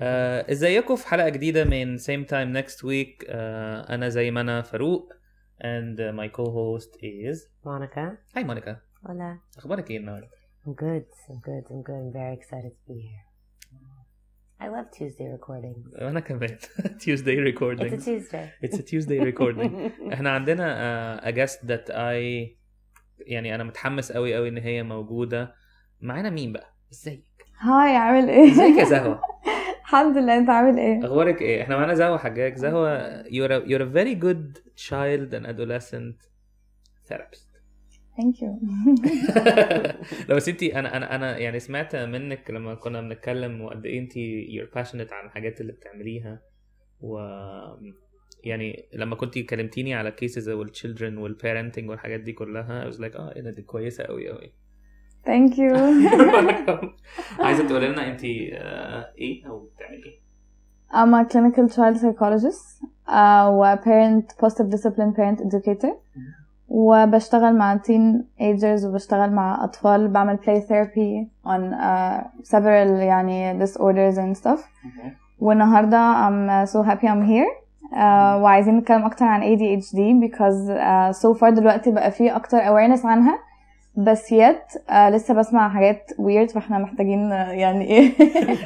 آه، ازيكم في حلقه جديده من same time next week آه، انا زي ما انا فاروق and uh, my co-host is Monica. هاي مونيكا Hola. اخبارك ايه النهارده I'm good. I'm good. I'm good. I'm very excited to be here. I love Tuesday recordings. انا كمان Tuesday recording It's a Tuesday. it's a Tuesday recording احنا عندنا uh, a guest that I يعني انا متحمس قوي قوي ان هي موجوده معانا مين بقى ازيك هاي عامل ايه؟ ازيك يا زهوه الحمد لله انت عامل إيه؟ أخبارك إيه؟ إحنا معانا زهوة حجاج. زهوة you're a, you're a very good child and adolescent therapist. thank you لو انت أنا أنا أنا يعني سمعت منك لما كنا بنتكلم وقد إيه انت you're passionate عن الحاجات اللي بتعمليها. و يعني لما كنت كلمتيني على كيسز والchildren والparenting والحاجات دي كلها I was like آه إيه ده دي كويسة قوي قوي ثانك يو عايزه تقولي لنا انت آه، إيه أو بتعملي إيه؟ I'm a clinical child psychologist uh, و parent positive discipline parent educator وبشتغل مع teen agers وبشتغل مع أطفال بعمل play therapy on uh, several يعني disorders and stuff والنهاردة I'm so happy I'm here uh, وعايزين نتكلم أكتر عن ADHD because uh, so far دلوقتي بقى فيه أكتر awareness عنها بس yet uh, لسه بسمع حاجات weird فاحنا محتاجين uh, يعني إيه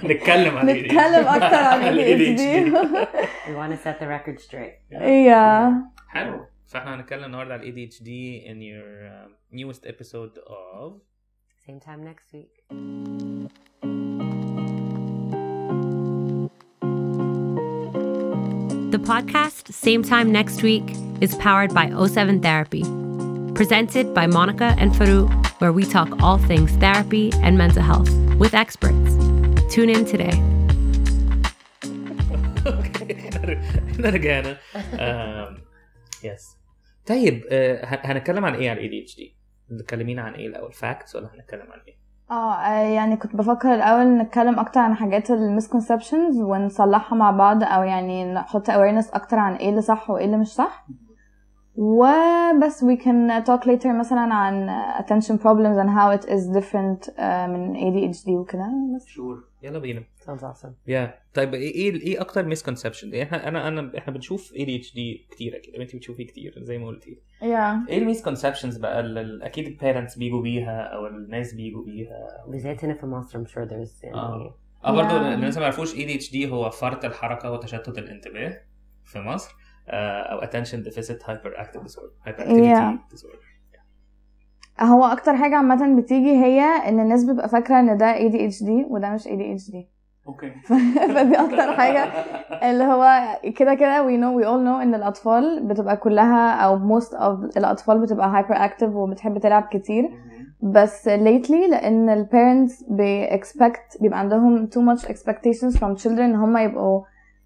نتكلم عن نتكلم أكتر عن ADHD We want to set the record straight. yeah حلو فاحنا هنتكلم النهارده على ADHD in your um, newest episode of Same time next week. The podcast, same time next week, is powered by O7 Therapy. Presented by Monica and Farouk, where we talk all things therapy and mental health with experts. Tune in today. okay إحنا رجعنا yes طيب آه، هن- هنتكلم عن إيه على ال ADHD؟ متكلمين عن إيه الأول facts ولا هنتكلم عن إيه؟ آه يعني كنت بفكر الأول نتكلم أكتر عن حاجات ال misconceptions ونصلحها مع بعض أو يعني نحط awareness أكتر عن إيه اللي صح وإيه اللي مش صح وبس we can talk later مثلا عن attention problems and how it is different uh, من ADHD وكده. بس. sure يلا بينا. Sounds awesome. يا طيب إيه إيه إيه أكتر يعني إحنا أنا انا إحنا بنشوف ADHD كتير أكيد انت بتشوفي كتير زي ما قلتي. Yeah. إيه ال misconceptions بقى اللي أكيد ال parents بيجوا بيها أو الناس بيجوا بيها. بالذات هنا في مصر I'm sure there's يعني آه. آه برضه Yeah. الناس ما يعرفوش ADHD هو فرط الحركة وتشتت الانتباه في مصر. آه، آه، أو attention deficit hyperactive disorder hyperactivity yeah. disorder. هو أكتر حاجة عامة بتيجي هي إن الناس بتبقى فاكرة إن ده اي دي اتش دي وده مش اي دي اتش دي أوكي. فدي أكتر حاجة. اللي هو كده كده we know we all know إن الأطفال بتبقى كلها أو most of الأطفال بتبقى hyperactive وبتحب تلعب كتير. بس lately لأن ال parents بي expect بيبقى عندهم too much expectations from children إن هم يبقوا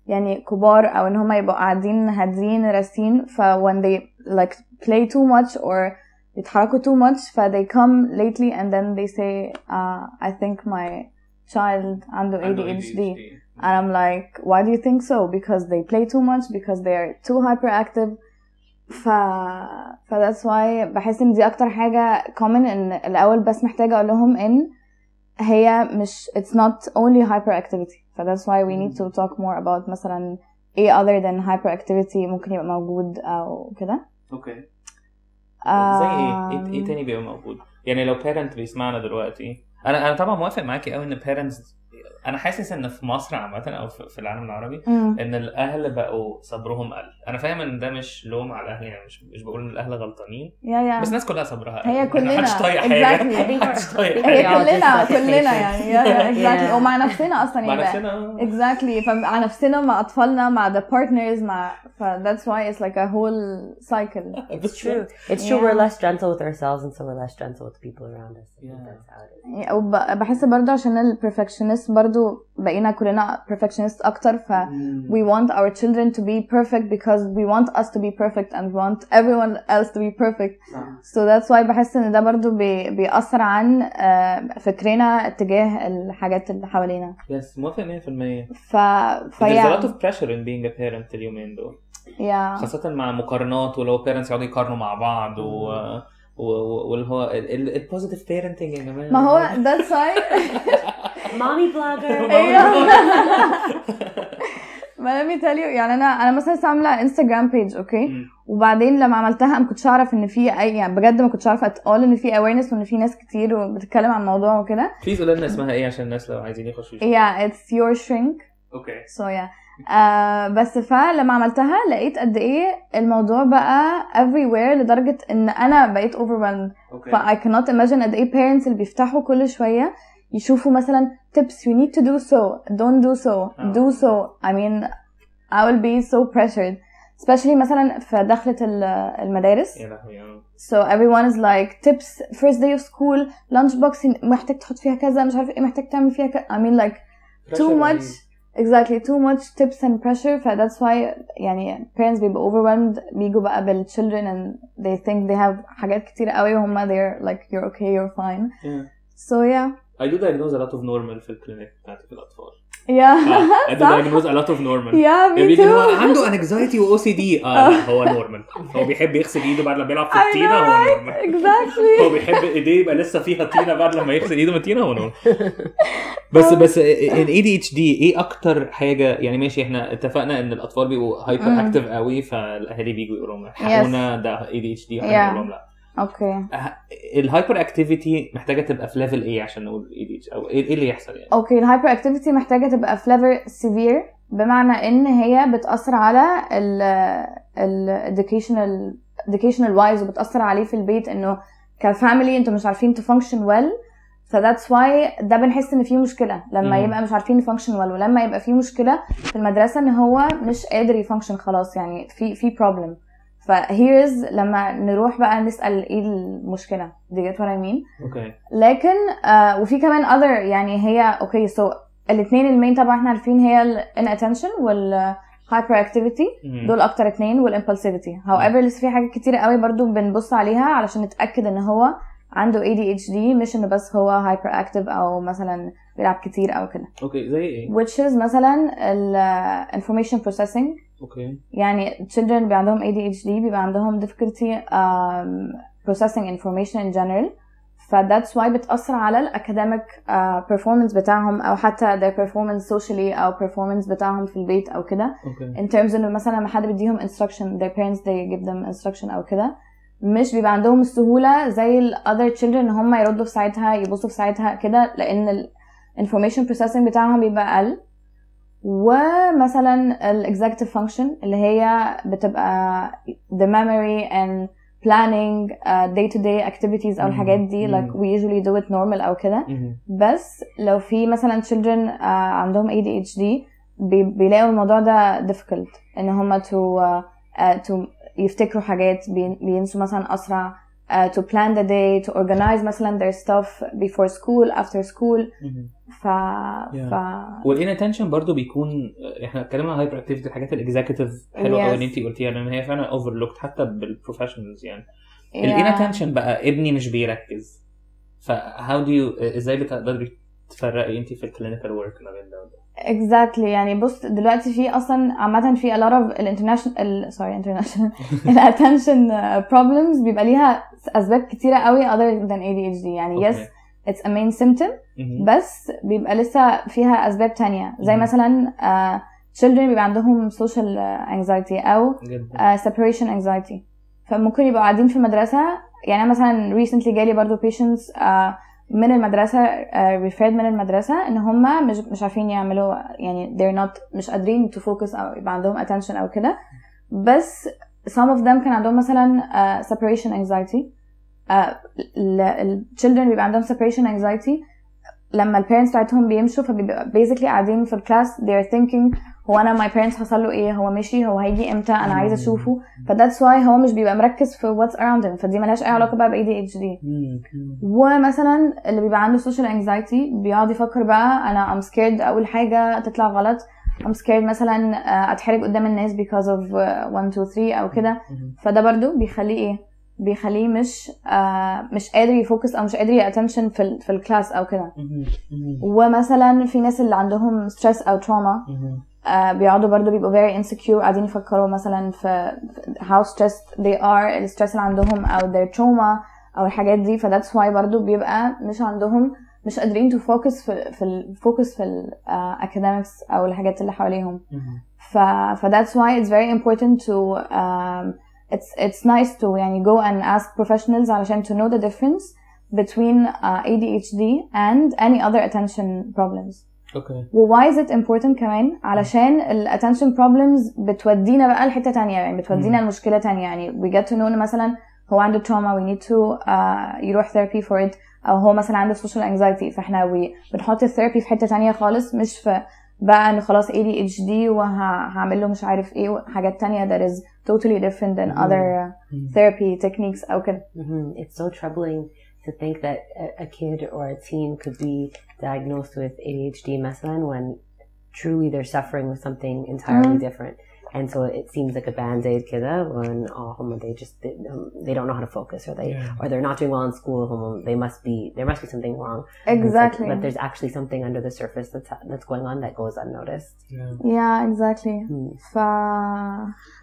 يعني كبار أو ان هم يبقوا قاعدين هادين راسين ف when they like play too much or بيتحركوا too much ف they come lately and then they say uh, I think my child عنده ADHD And I'm like, why do you think so? Because they play too much, because they are too hyperactive. ف ف that's why بحس ان دي أكتر حاجة common ان الأول بس محتاجة أقول لهم ان هي مش it's not only hyperactivity. ف that's why we need to talk more about مثلا إيه other than hyperactivity ممكن يبقى موجود أو كده. okay زي إيه؟ إيه إيه تاني بيبقى موجود؟ يعني لو parent بيسمعنا دلوقتي أنا أنا طبعا موافق معاكي قوي إن parents أنا حاسس إن في مصر عامة أو في في العالم العربي مم. إن الأهل بقوا صبرهم قل أنا فاهم إن ده مش لوم على الأهل يعني مش مش بقول إن الأهل غلطانين يا يا بس الناس كلها صبرها هي قل. كلنا. محدش طايق Exactly. حاجة محدش طايق هي حاجة just كلنا كلنا. يعني Yeah. ومع نفسنا أصلا مع يعني نفسنا exactly فمع نفسنا مع أطفالنا مع the partners مع ف that's why it's like a whole cycle It's true. It's true. Yeah. We're less gentle with ourselves, and so we're less gentle with the people around us. Yeah. يعني بحس برضه عشان ال perfectionist برضه بقينا كلنا perfectionist أكتر ف we want our children to be perfect because we want us to be perfect and want everyone else to be perfect. so that's why بحس إن ده برضه بي بيأثر عن آه، فكرنا اتجاه الحاجات اللي حوالينا. yes موافق 100% ف ف There's a lot yeah of pressure in being a parent اليومين دول. Yeah. خاصة مع مقارنات ولو parents يقعدوا يقارنوا مع بعض و و- و- واللي هو ال positive parenting يا جماعة ما هو that's why أيوه me tell you يعني أنا أنا مثلا لسه عاملة انستجرام page okay. وبعدين لما عملتها ما كنتش أعرف إن في a يعني بجد ما كنتش عارفه at all إن في awareness وإن في ناس كتير بتتكلم عن الموضوع وكده. please قول لنا اسمها إيه عشان الناس لو عايزين يخشوا يشوفوا. yeah it's your shrink. okay so yeah. آه بس فلما عملتها لقيت قد إيه الموضوع بقى everywhere لدرجة إن أنا بقيت overwhelmed. okay ف I cannot imagine قد إيه parents اللي بيفتحوا كل شوية يشوفوا مثلا tips you need to do so don't do so do so I mean I will be so pressured especially مثلا في دخلة ال- المدارس يا لهوي آه. so everyone is like tips first day of school lunch box محتاج تحط فيها كذا مش عارف ايه محتاج تعمل فيها كذا I mean like too Pressure much exactly too much tips and pressure ف that's why يعني parents بيبقوا overwhelmed بيجوا بقى بال children and they think they have حاجات كتير قوي وهم they're like you're okay you're fine Yeah. so yeah I do diagnose a lot of normal في الكلينيك بتاعتي في الأطفال. yeah آه. I do diagnose a lot of normal. yeah me بيجي إن هو عنده انكزايتي و سي دي آه لا هو نورمال هو بيحب يغسل ايده بعد لما بيلعب في الطينة هو نورمال exactly. هو بيحب ايديه يبقى لسه فيها طينة بعد لما يغسل ايده من الطينة هو نورمال بس بس الاي دي HD إيه أكتر حاجة يعني ماشي إحنا اتفقنا ان الأطفال بيبقوا hyperactive قوي فالأهالي بيجوا يقولوا لهم الحقونا ده ADHD لا. Okay ال hyperactivity محتاجة تبقى في level إيه عشان نقول AD أو إيه إيه اللي يحصل يعني؟ okay ال hyperactivity محتاجة تبقى في level severe بمعنى إن هي بتأثر على ال ال educational wise وبتأثر عليه في البيت إنه ك family أنتوا مش عارفين ت function well ف that's why ده بنحس إن في مشكلة. لما مم. يبقى مش عارفين ن function well ولما يبقى في مشكلة في المدرسة إن هو مش قادر ي function خلاص يعني في في problem ف here's لما نروح بقى نسأل إيه المشكلة. دي what I mean? okay لكن آه وفي كمان other يعني هي okay so الاثنين ال main طبعا إحنا عارفين هي ال inattention وال hyperactivity. مم. دول أكتر اتنين والimpulsivity however لسه في حاجات كتير قوي برضو بنبص عليها علشان نتأكد إن هو عنده ADHD مش انه بس هو hyperactive أو مثلا بيلعب كتير أو كده okay زي إيه which is مثلا ال uh, information processing okay يعني children بيبقى عندهم ADHD بيبقى عندهم difficulty um, processing information in general ف that's why بتأثر على ال academic uh, performance بتاعهم أو حتى their performance socially أو performance بتاعهم في البيت أو كده okay in terms إنه مثلا لما حد بيديهم instruction their parents they give them instruction أو كده مش بيبقى عندهم السهولة زي ال other children إن هم يردوا في ساعتها يبصوا في ساعتها كده لأن ال information processing بتاعهم بيبقى أقل ومثلا ال executive function اللي هي بتبقى the memory and planning uh, day to day activities أو. الحاجات دي like we usually do it normal أو كده. بس لو في مثلا children uh, عندهم ADHD بي- بيلاقوا الموضوع ده difficult إن هما to, uh, uh, to يفتكروا حاجات بي- بينسوا مثلا أسرع uh, to plan the day to organize مثلا their stuff before school after school. ف, Yeah. ف... وال inattention برضو بيكون إحنا اتكلمنا عن hyperactivity الحاجات ال executive حلوة Yes. قوي ان انت قلتيها لأن هي فعلا overlooked حتى بال professionals يعني Yeah. ال inattention بقى ابني مش بيركز ف how do you إزاي بتقدري تفرقي انت في ال clinical work ما بين ده وده exactly. يعني بص دلوقتي في أصلا عامة في a lot of ال international sorry international ال attention problems بيبقى ليها أسباب كتيرة قوي other than ADHD يعني yes it's a main symptom مهم. بس بيبقى لسه فيها أسباب تانية. زي مم. مثلا uh, children بيبقى عندهم social anxiety أو uh, separation anxiety. فممكن يبقوا قاعدين في المدرسة. يعني مثلا recently جالي برضو patients uh, من المدرسة uh, referred من المدرسة إن هم مش مش عارفين يعملوا يعني they're not مش قادرين to focus أو يبقى عندهم attention أو كده. بس some of them كان عندهم مثلا uh, separation anxiety. uh, ال- ال children بيبقى عندهم separation anxiety. لما ال parents بتاعتهم بيمشوا فبيبقى basically قاعدين في ال class they are thinking هو أنا my parents حصل له إيه؟ هو مشي هو هيجي إمتى؟ أنا عايزة أشوفه. ف that's why هو مش بيبقى مركز في what's around him. فدي ملهاش أي علاقة بقى ب ADHD مم. ومثلا اللي بيبقى عنده social anxiety بيقعد يفكر بقى أنا I'm scared اول حاجة تطلع غلط. I'm scared مثلا آه، أتحرج قدام الناس because of آه، 1 2 3 أو كده. فده برضو بيخليه إيه؟ بيخليه مش آه مش قادر ي focus أو مش قادر ي attention في ال في ال class أو كده. ومثلا في ناس اللي عندهم stress أو. آه بيقعدوا برضو بيبقوا very insecure قاعدين يفكروا مثلا في في how stressed they are الستريس اللي عندهم او their trauma او الحاجات دي ف that's why برضو بيبقى مش عندهم مش قادرين to focus في في ال focus في ال uh, academics او الحاجات اللي حواليهم ف ف that's why it's very important to um, it's it's nice to يعني go and ask professionals علشان to know the difference between uh, ADHD and any other attention problems أوكي. و why is it important كمان علشان ال attention problems بتودينا بقى لحتة تانية يعني بتودينا مم. لمشكلة تانية. يعني we get to know إن مثلا هو عنده trauma we need to uh, يروح therapy for it أو هو مثلا عنده social anxiety. فإحنا we بنحط الثيرابي في حتة تانية خالص مش في بقى إن خلاص ADHD وهعمل له مش عارف إيه وحاجات تانية that is totally different than other uh, therapy techniques أو كده. It's so troubling. to think that a, kid or a teen could be diagnosed with ADHD, mescaline, when truly they're suffering with something entirely mm-hmm. different And so it seems like a band-aid كده when oh, هم, they just they, um, they don't know how to focus or they Yeah. or they're not doing well in school هم, they must be there must be something wrong. And it's like- exactly but there's actually something under the surface that's that's going on that goes unnoticed. yeah exactly Hmm. ف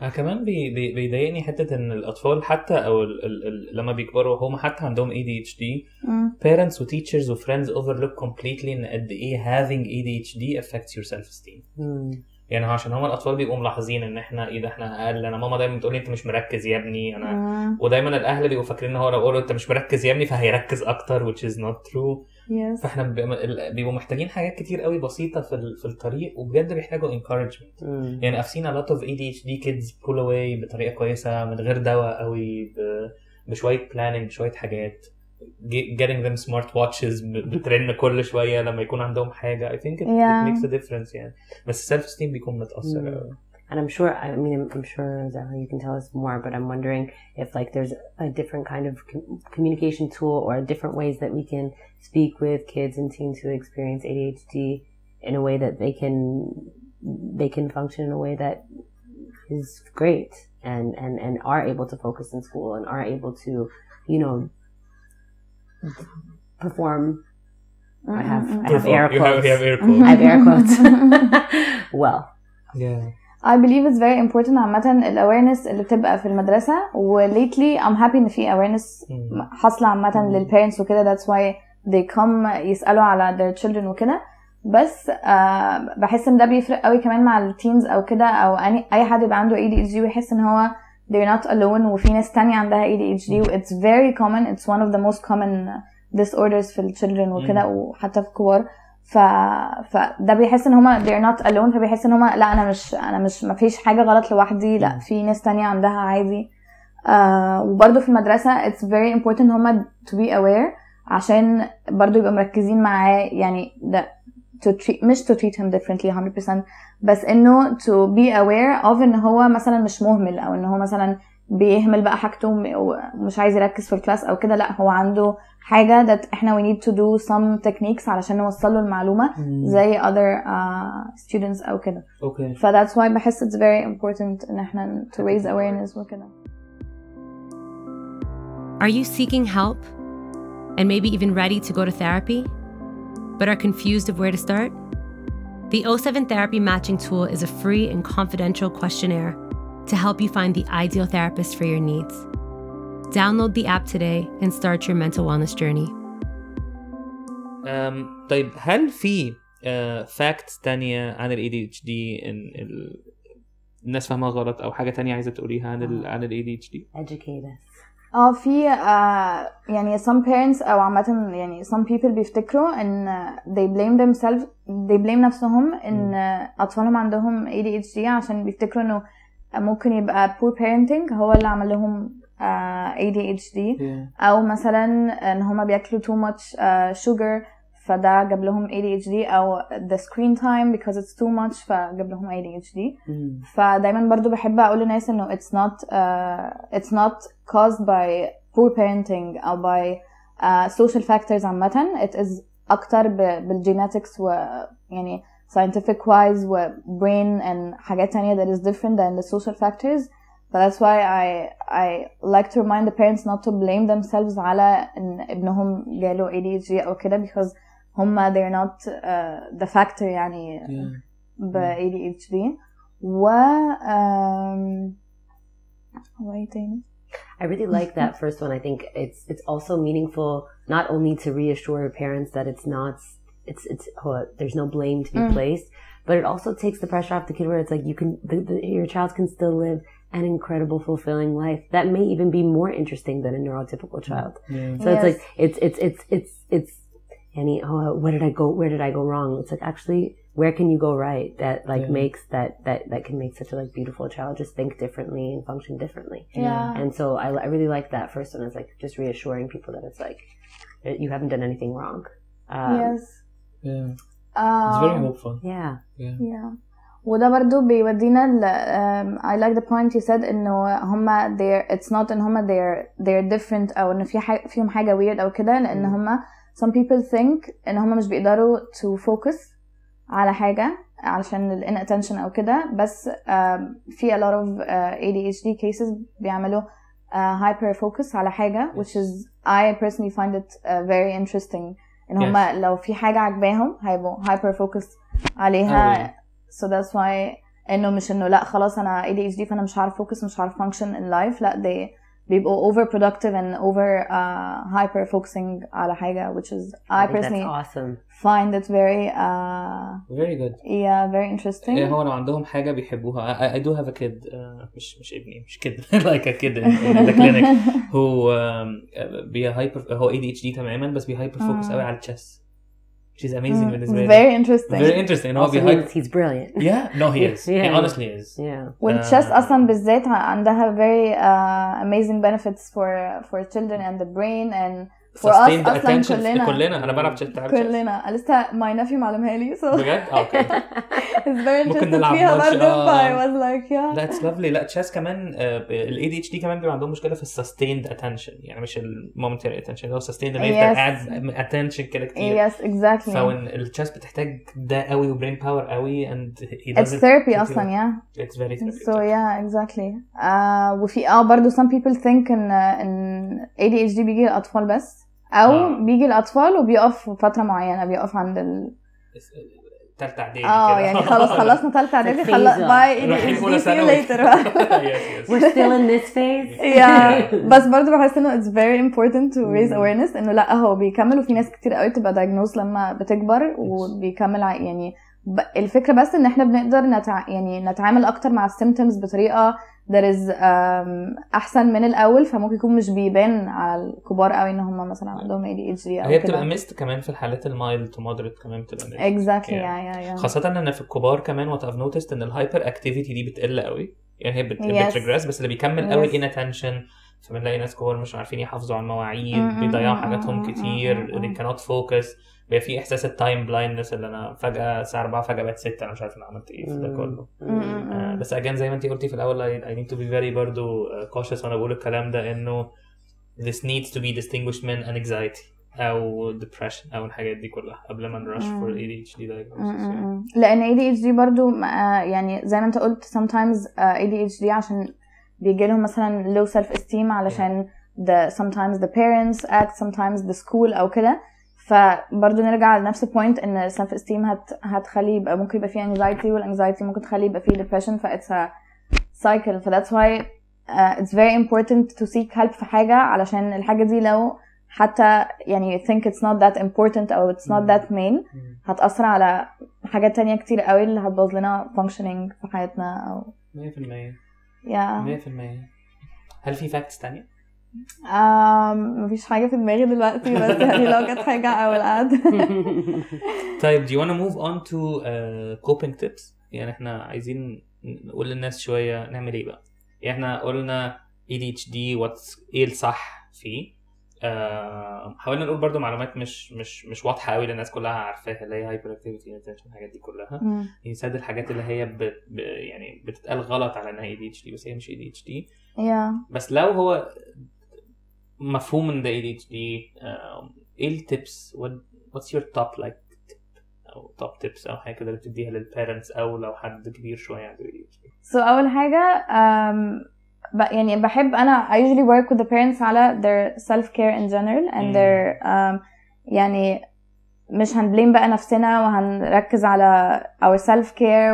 أنا كمان بي بي بيضايقني حته ان الاطفال حتى او ال ال ال لما بيكبروا هم حتى عندهم ADHD مم. parents و teachers و friends overlook completely ان قد ايه having ADHD affects your self esteem Hmm. يعني عشان هم الأطفال بيبقوا ملاحظين إن إحنا إيه ده إحنا أقل. أنا ماما دايما بتقول لي أنت مش مركز يا ابني. أنا مم. ودايما الأهل بيبقوا فاكرين إن هو لو قالوا أنت مش مركز يا ابني فهيركز أكتر which is not true. Yes. فإحنا بيبقوا محتاجين حاجات كتير قوي بسيطة في في الطريق وبجد بيحتاجوا encouragement. Hmm. يعني I've seen a lot of ADHD kids pull away بطريقة كويسة من غير دواء قوي بشوية planning بشوية حاجات. getting them smart watches ب- بترن كل شويه لما يكون عندهم حاجه I think it, Yeah. it makes a difference يعني بس self esteem بيكون متاثر Mm. قوي And I'm sure, I mean, I'm, I'm sure Zahra, you can tell us more, but I'm wondering if like there's a different kind of com- communication tool or different ways that we can speak with kids and teens who experience ADHD in a way that they can they can function in a way that is great and and and are able to focus in school and are able to, you know, perform. I have I have air You have, quotes. you have air quotes I have air quotes. well. yeah I believe it's very important عامة ال awareness اللي بتبقى في المدرسة و lately I'm happy إن في awareness Mm. حاصلة عامة للparents وكده that's why they come يسألوا على their children وكده بس آه بحس إن ده بيفرق قوي كمان مع التينز أو كده أو أي أي حد يبقى عنده ADHD ويحس إن هو they're not alone. وفي ناس تانية عندها ADHD و it's very common. It's one of the most common disorders في الchildren وكده وحتى في الكبار ف... فده بيحس إن هما they're not alone. فبيحس إن هما لا أنا مش أنا مش ما فيش حاجة غلط لوحدي. لا. في ناس تانية عندها عادي. آه وبرده في المدرسة it's very important إن هما to be aware عشان برضو يبقى مركزين معاه. يعني ده to treat مش to treat him differently 100% بس انه to be aware of ان هو مثلا مش مهمل او ان هو مثلا بيهمل بقى حاجته وم- ومش عايز يركز في الكلاس او كده لا هو عنده حاجه that احنا we need to do some techniques علشان نوصل له المعلومه زي other uh, students او كده اوكي ف that's why بحس it's very important ان احنا to raise awareness وكده Are you seeking help and maybe even ready to go to therapy, but are confused of where to start? The O7 Therapy Matching Tool is a free and confidential questionnaire to help you find the ideal therapist for your needs. Download the app today and start your mental wellness journey. أم، طيب هل في فاكتس تانية عن ال ADHD ان ال... الناس فاهمها غلط او حاجة تانية عايزة تقوليها عن ال عن ال ADHD؟ Educate us. آه في آه يعني some parents أو عامة يعني some people بيفتكروا إن they blame themselves they blame نفسهم إن أطفالهم عندهم ADHD عشان بيفتكروا إنه ممكن يبقى poor parenting هو اللي عمل لهم آه ADHD أو مثلا إن هما بياكلوا too much uh, sugar فده جاب لهم ADHD أو the screen time because it's too much فجاب لهم ADHD فدايما برضو بحب أقول للناس إنه it's not uh, it's not caused by poor parenting او by uh, social factors عامة it is اكتر ب- بالgenetics و يعني scientific wise و brain and حاجات تانية that is different than the social factors but that's why I I like to remind the parents not to blame themselves على ان ابنهم جاله ADHD او كده because هما they're not uh, the factor يعني ب ADHD و um, هو ايه تاني؟ I really like that first one. I think it's it's also meaningful not only to reassure parents that it's not it's it's oh, there's no blame to be Mm. placed, but it also takes the pressure off the kid where it's like you can the, the, your child can still live an incredible fulfilling life that may even be more interesting than a neurotypical child. Yeah. So it's like it's it's it's it's it's any oh where did I go where did I go wrong? It's like actually where can you go right that like Yeah. makes that that that can make such a like beautiful child just think differently and function differently. Yeah. And so I, I really like that first one. It's like just reassuring people that it's like that you haven't done anything wrong. Um, yes. Yeah. It's very Um, hopeful. Yeah. Yeah. وده برضو بيودينا ل um, I like the point you said انه هما they're it's not ان هما they're they're different او انه في حاجة فيهم حاجة weird او كده لان مم. هما some people think ان هما مش بيقدروا to focus على حاجة علشان ال inattention أو كده بس في a lot of آه، ADHD cases بيعملوا آه، hyper focus على حاجة which is I personally find it آه، very interesting إن هما yes. لو في حاجة عجباهم هيبقوا هايبر فوكس عليها oh, yeah. so that's why إنه مش إنه لأ خلاص أنا ADHD فأنا مش هعرف فوكس مش هعرف function in life لأ they بيبقوا over productive and over uh, hyper focusing على حاجة which is I, I, think that's personally awesome. find it very uh, Very good. yeah very interesting إيه هو لو عندهم حاجة بيحبوها I, I do have a kid uh, مش مش ابني مش kid like a kid in, in the clinic who um, بي hyper هو ADHD تماما بس بي hyper focus Mm. قوي على الchess which is amazing Mm, بالنسبة لي very interesting very interesting إن هو Also بي means hyper he's brilliant. yeah no he is he Yeah. honestly is Yeah. والchess آه. اصلا بالذات عندها very uh, amazing benefits for for children and the brain and أصلا attention كلنا. كلنا. أنا بلعب chess كلنا. لسه my nephew معلمها لي. So بجد؟ آه أوكي. ممكن نلعب فيها برضه. آه. ف I was like yeah. لا اتس لافلي لا تشيس كمان ال ADHD كمان بيبقى عندهم مشكلة في السستيند اتنشن يعني مش المومنتري اتنشن هو سستيند اللي Yes. قاعد اتنشن كده كتير. Yes exactly. فوين التشيس بتحتاج ده قوي وبرين باور قوي and he it's doesn't therapy keep أصلا it's very therapy so yeah exactly. Uh, وفي آه برضه some people think إن إن ADHD بيجي للاطفال بس. أو آه. بيجي للاطفال وبيقف فترة معينة بيقف عند ال... تالتة إعدادي آه كده. يعني خلاص خلصنا ثالثه إعدادي up. bye Yes, yes. We're still in this phase. yeah بس برضه بحس إنه it's very important to raise مم. awareness إنه لأ هو بيكمل وفي ناس كتير قوي بتبقى diagnosed لما بتكبر وبيكمل ع- يعني الفكرة بس إن إحنا بنقدر نتع... يعني نتعامل أكتر مع ال symptoms بطريقة that is um, أحسن من الأول فممكن يكون مش بيبان على الكبار قوي إن هم مثلا عندهم ADHD أو هي بتبقى missed كمان في الحالات ال mild to moderate كمان بتبقى Yeah. yeah yeah yeah خاصة إن في الكبار كمان what I've noticed إن ال hyperactivity دي بتقل قوي يعني هي بت Yes. بس اللي بيكمل قوي Yes. inattention فبنلاقي ناس كبار مش عارفين يحافظوا على المواعيد بيضيعوا حاجاتهم كتير they cannot focus. بيبقى في إحساس ال time blindness اللي أنا فجأة الساعة 4 فجأة بقت 6 أنا مش عارف أنا عملت إيه في ده كله. آه،. بس again زي ما انت قلتي في الأول I need to be very برضو uh, cautious وأنا بقول الكلام ده إنه this needs to be distinguished من anxiety أو depression أو الحاجات دي كلها قبل ما نرش for ADHD diagnosis يعني. لأن ADHD برضو آه، يعني زي ما أنت قلت sometimes آه، ADHD عشان بيجي لهم مثلا low self esteem علشان the sometimes the parents act sometimes the school أو كده فبرضه نرجع لنفس البوينت ان self esteem هت هتخلي يبقى ممكن يبقى فيه anxiety والanxiety ممكن تخلي يبقى فيه depression ف it's a cycle ف that's why uh, it's very important to seek help في حاجة علشان الحاجة دي لو حتى يعني you think it's not that important أو it's not that main. هتأثر على حاجات تانية كتير قوي اللي هتبوظ لنا functioning في حياتنا أو 100% يا 100% هل في فاكتس تانية؟ um, مفيش حاجة في دماغي دلوقتي بس يعني لو جت حاجة will add طيب do you wanna move on to uh, coping tips؟ يعني إحنا عايزين نقول للناس شوية نعمل إيه بقى؟ يعني إحنا قلنا ADHD what's إيه الصح فيه آه، حاولنا نقول برضو معلومات مش مش مش واضحة قوي للناس كلها عارفاها اللي هي hyperactivity الحاجات دي كلها. مم. يساد الحاجات اللي هي ب... ب... يعني بتتقال غلط على إنها ADHD بس هي مش ADHD يا بس لو هو مفهوم إن ده ADHD آم، إيه ال tips what's your top like tip أو top tips أو حاجة كده اللي بتديها لل parents أو لو حد كبير شوية عنده ADHD so أول حاجة um, ب- يعني بحب أنا I usually work with the parents على their self care in general and their um, يعني مش هن blame بقى نفسنا وهنركز على our self care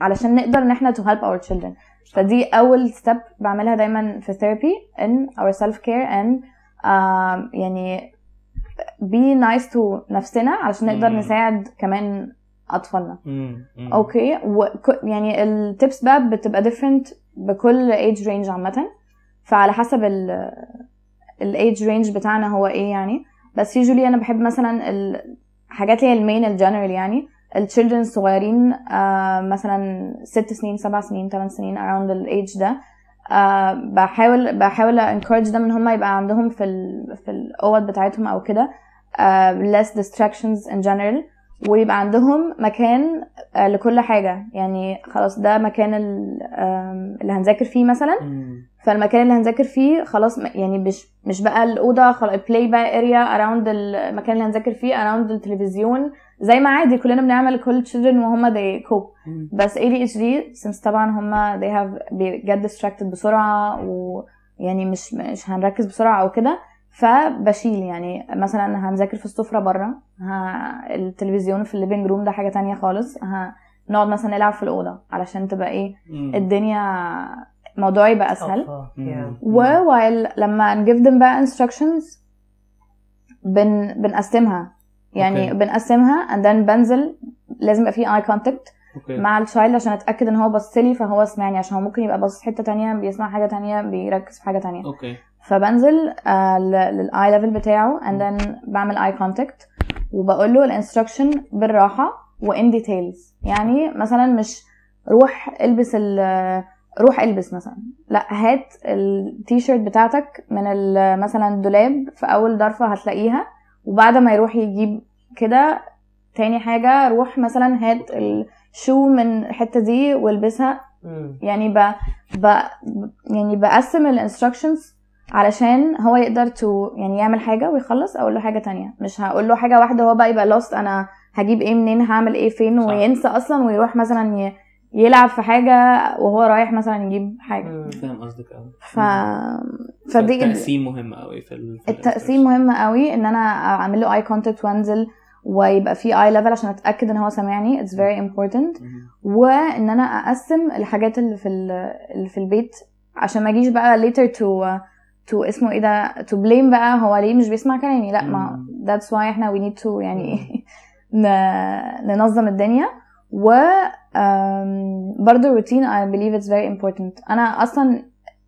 وعلشان نقدر إن إحنا to help our children. فدي أول step بعملها دايما في therapy in our self care and um, يعني be nice to نفسنا علشان نقدر. نساعد كمان أطفالنا. okay وك- يعني ال tips بقى بتبقى different بكل age range عامة. فعلى حسب ال الايدج رينج بتاعنا هو إيه يعني. بس usually أنا بحب مثلا الحاجات اللي هي ال main ال general يعني. ال children الصغيرين آه مثلا ست سنين سبع سنين ثمان سنين around الايدج ده. آه بحاول بحاول encourage them إن هم يبقى عندهم في ال في الأوض بتاعتهم أو كده. آه less distractions in general. ويبقى عندهم مكان آه لكل حاجة. يعني خلاص ده مكان اللي هنذاكر فيه مثلا. فالمكان اللي هنذاكر فيه خلاص يعني مش مش بقى الأوضة خلاص play بقى area around المكان اللي هنذاكر فيه around التلفزيون. زي ما عادي كلنا بنعمل كل children وهم they cope. بس ADHD since طبعا هم they have get distracted بسرعة ويعني مش مش هنركز بسرعة أو كده. فبشيل يعني مثلا هنذاكر في السفرة بره التلفزيون في ال living room ده حاجة تانية خالص ها نقعد مثلا نلعب في الأوضة علشان تبقى إيه مم. الدنيا موضوع يبقى أسهل Helpful. مم. Yeah. و while لما نجيب them بقى instructions بن بنقسمها يعني okay. بنقسمها and then بنزل لازم يبقى في eye contact okay مع ال child عشان أتأكد إن هو بص لي فهو سمعني عشان هو ممكن يبقى باصص حتة تانية بيسمع حاجة تانية بيركز في حاجة تانية okay فبنزل آه لل eye level بتاعه and then بعمل eye contact وبقول له ال instruction بالراحة و in details يعني مثلا مش روح البس ال روح البس مثلا. لا هات التيشيرت بتاعتك من مثلا الدولاب في أول ضرفه هتلاقيها وبعد ما يروح يجيب كده تاني حاجة روح مثلا هات ال shoe من الحتة دي والبسها. يعني ب... ب... يعني بقسم ال instructions علشان هو يقدر to يعني يعمل حاجة ويخلص أقول له حاجة تانية مش هقول له حاجة واحدة هو بقى يبقى lost أنا هجيب إيه منين هعمل إيه فين صح. وينسى أصلا ويروح مثلا ي... يلعب في حاجة وهو رايح مثلا يجيب حاجة. فاهم قصدك قوي ف فدي التقسيم مهم قوي في ال... في التقسيم مهم قوي إن أنا أعمل له eye contact وأنزل ويبقى في eye level عشان أتأكد إن هو سامعني it's very important مم. وإن أنا أقسم الحاجات اللي في ال- اللي في البيت عشان ما أجيش بقى later to to اسمه إيه ده to blame بقى هو ليه مش بيسمع كلامي لا ما that's why إحنا we need to يعني ننظم الدنيا و um, برضه routine I believe it's very important أنا أصلا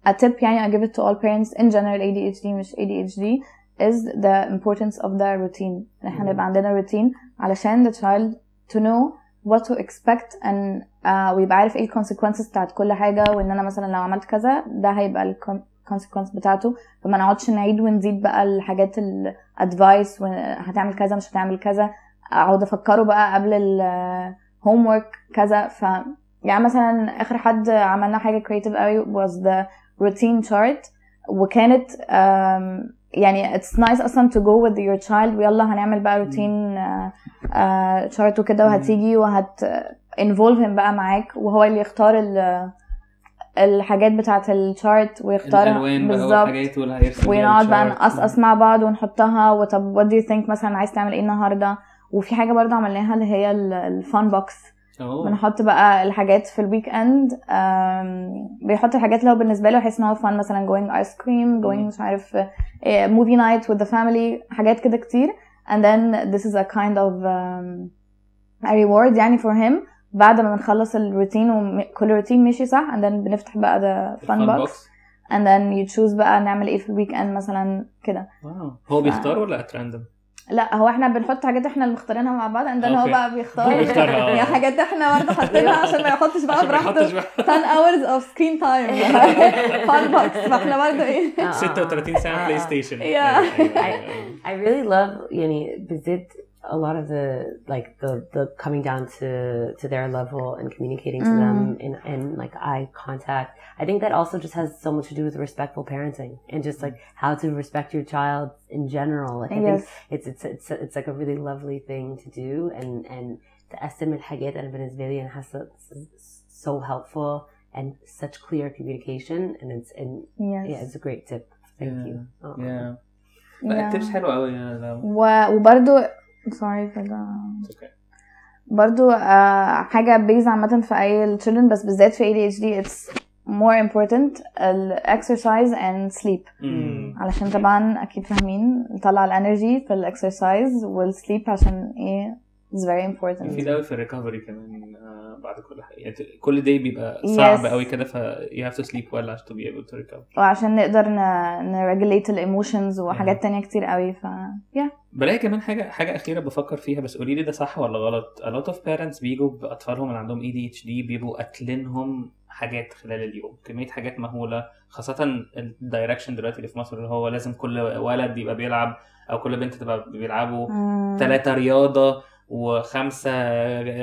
a tip يعني I give it to all parents in general ADHD مش ADHD is the importance of the routine ان إحنا. نبقى عندنا routine علشان the child to know what to expect and uh, ويبقى عارف إيه ال consequences بتاعت كل حاجة وان أنا مثلا لو عملت كذا ده هيبقى ال consequence بتاعته. فما نقعدش نعيد ونزيد بقى الحاجات ال advice هتعمل كذا مش هتعمل كذا. اقعد افكره بقى قبل ال homework كذا. ف يعني مثلا آخر حد عملنا حاجة creative قوي was the routine chart. وكانت يعني it's nice أصلا to go with your child. ويلا هنعمل بقى routine uh, uh, chart وكده وهتيجي وهت involve him بقى معاك. وهو اللي يختار ال الحاجات بتاعت الشارت ويختارها. بقى بالظبط. ونقعد بقى. نقصقص مع بعض ونحطها. وطب what do you think مثلا عايز تعمل إيه النهارده؟ وفي حاجة برضو عملناها اللي هي ال fun box. بنحط بقى الحاجات في ال weekend بيحط الحاجات اللي هو بالنسبة له يحس إن هو fun مثلا going ice cream going مم. مش عارف movie night with the family حاجات كده كتير. And then this is a kind of um, a reward يعني for him. بعد ما بنخلص الروتين وكل روتين ماشي صح and then بنفتح بقى the fun box box and then you choose بقى نعمل إيه في ال weekend مثلا كده واو هو بيختار ولا ات راندوم؟ لا هو إحنا بنحط حاجات إحنا اللي مختارينها مع بعض then هو. بقى بيختار. يعني حاجات إحنا برضه حاطينها عشان ما يحطش بقى براحته يحطش بقى 10 hours of screen time fun box فاحنا برضه إيه Uh, 36 ساعة آه، بلاي آه. ستيشن Yeah. أيوة، أيوة، أيوة. I really love يعني بالذات a lot of the like the the coming down to to their level and communicating to them in in like eye contact. I think that also just has so much to do with respectful parenting and just like how to respect your child in general. Like I Yes. think it's it's it's it's like a really lovely thing to do and and تقسم الحاجات أنا بالنسبة لي أنا حاسة so helpful and such clear communication and it's and yes. yeah it's a great tip. Thank Yeah. you. Oh. Yeah. لا Yeah. التبس حلو قوي يا لو و- وبرضه sorry for the برضو آه حاجة بيز عامة في أي children بس بالذات في ADHD it's more important ال exercise and sleep. مم. علشان طبعا أكيد فاهمين نطلع الانرجي في الاكسرسايز والسليب عشان إيه it's very important. مفيد قوي في ال recovery كمان بعد كل حاجة. يعني كل day بيبقى صعب Yes. قوي كده ف you have to sleep well عشان to be able to recover. وعشان نقدر ن نregulate ال emotions وحاجات تانية كتير قوي ف yeah. بلاقي كمان حاجة حاجة أخيرة بفكر فيها بس قولي لي ده صح ولا غلط؟ a lot of parents بيجوا بأطفالهم اللي عندهم ADHD بيبقوا قاتلينهم حاجات خلال اليوم كمية حاجات مهولة خاصة ال direction دلوقتي اللي في مصر اللي هو لازم كل ولد يبقى بيلعب أو كل بنت تبقى بيلعبوا. مم. ثلاثة وخمسة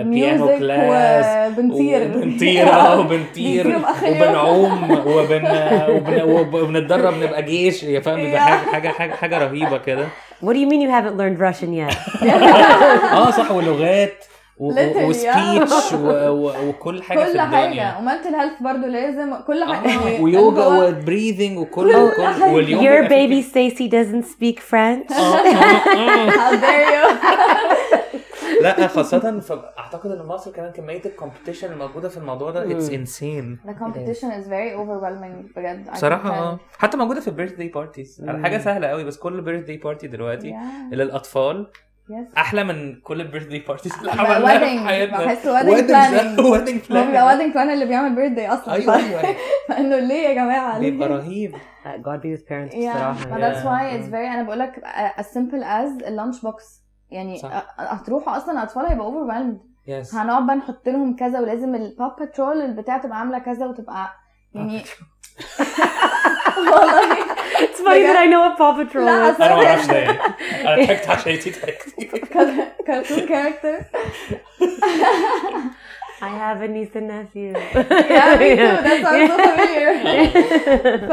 بيانو class وبنطير. وبنطير آه وبنطير. وبنعوم وبن وبن وب- وبنتدرب نبقى جيش. يا فاهم بيبقى حاجة حاجة حاجة رهيبة كده. What do you mean you haven't learned Russian yet? آه صح ولغات و speech وكل حاجة في كل الدنيا. حاجة. و mental health برضو لازم كل حاجة. آه، يعني ويوجا و breathing وكل كل كل. واليوم Your baby Stacy doesn't speak French. آه، آه، آه. How dare you. لا خاصة فاعتقد إن مصر كمان كمية ال competition الموجودة في الموضوع ده it's insane The competition is very overwhelming بجد بصراحة. آه حتى موجودة في ال birthday parties حاجة سهلة قوي بس كل birthday party دلوقتي Yeah. للأطفال Yes. أحلى من كل ال birthday parties اللي عملناها. في حياتنا بحس. wedding هو بيبقى plan wedding planner اللي بيعمل birthday أصلا أيوه أيوه فإنه ليه يا جماعة ليه؟ بيبقى رهيب Uh, God be with parents but Yeah. that's why it's very أنا بقول لك uh, as simple as ال lunch box يعني صح. هتروحوا أصلا الاطفال هيبقوا overwhelmed. yes هنقعد بقى نحط لهم كذا ولازم ال Paw Patrol البتاع تبقى عاملة كذا وتبقى يعني والله. It's funny that I know what Paw Patrol is. أنا ما أعرفش ده. أنا ضحكت عشان انتي ضحكتي كرتون كاركتر I have a niece and nephew. yeah me too that sounds so familiar ف...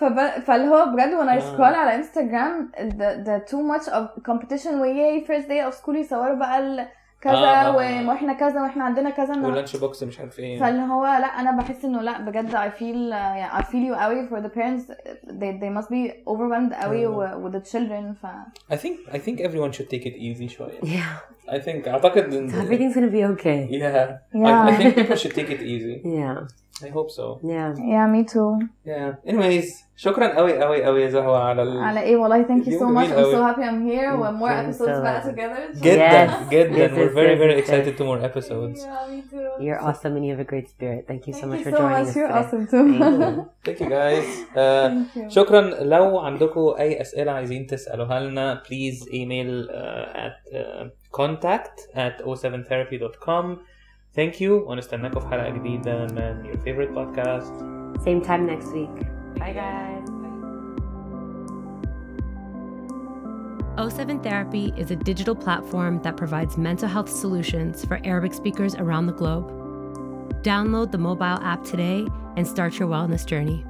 فب... فاللي هو بجد when I scroll على انستغرام the, the too much of competition وياي first day of school يصوروا بقى ال- كذا آه، آه، آه. واحنا كذا واحنا عندنا كذا النهاردة. واللانش بوكس مش عارف ايه فاللي هو لا انا بحس انه لا بجد I feel uh, يعني I feel you قوي for the parents they, they must be overwhelmed قوي و- with the children ف I think I think everyone should take it easy شوية Yeah. I think أعتقد إن Everything's gonna be okay. Yeah. Yeah. I, I think people should take it easy. Yeah. I hope so. Yeah. yeah me too Yeah. Anyways شكرا قوي قوي قوي يا زهوة على ال... على ايه والله thank you so اليوم much جميل I'm قوي. so happy I'm here with more I'm episodes so back happy. together جدا Yes. جدا Yes, we're yes, very yes, very yes, excited yes. to more episodes. yeah me too You're awesome and you have a great spirit. Thank you so Thank much you for so joining much us you're today. awesome too Thank you. Thank you guys. Uh, Thank you. شكرا لو عندكم اي اسئله عايزين تسالوها لنا please email uh, at uh, contact at 07therapy.com thank you ونستناكم في حلقه جديده من your favorite podcast Same time next week. Bye, guys. O7 Therapy is a digital platform that provides mental health solutions for Arabic speakers around the globe. Download the mobile app today and start your wellness journey.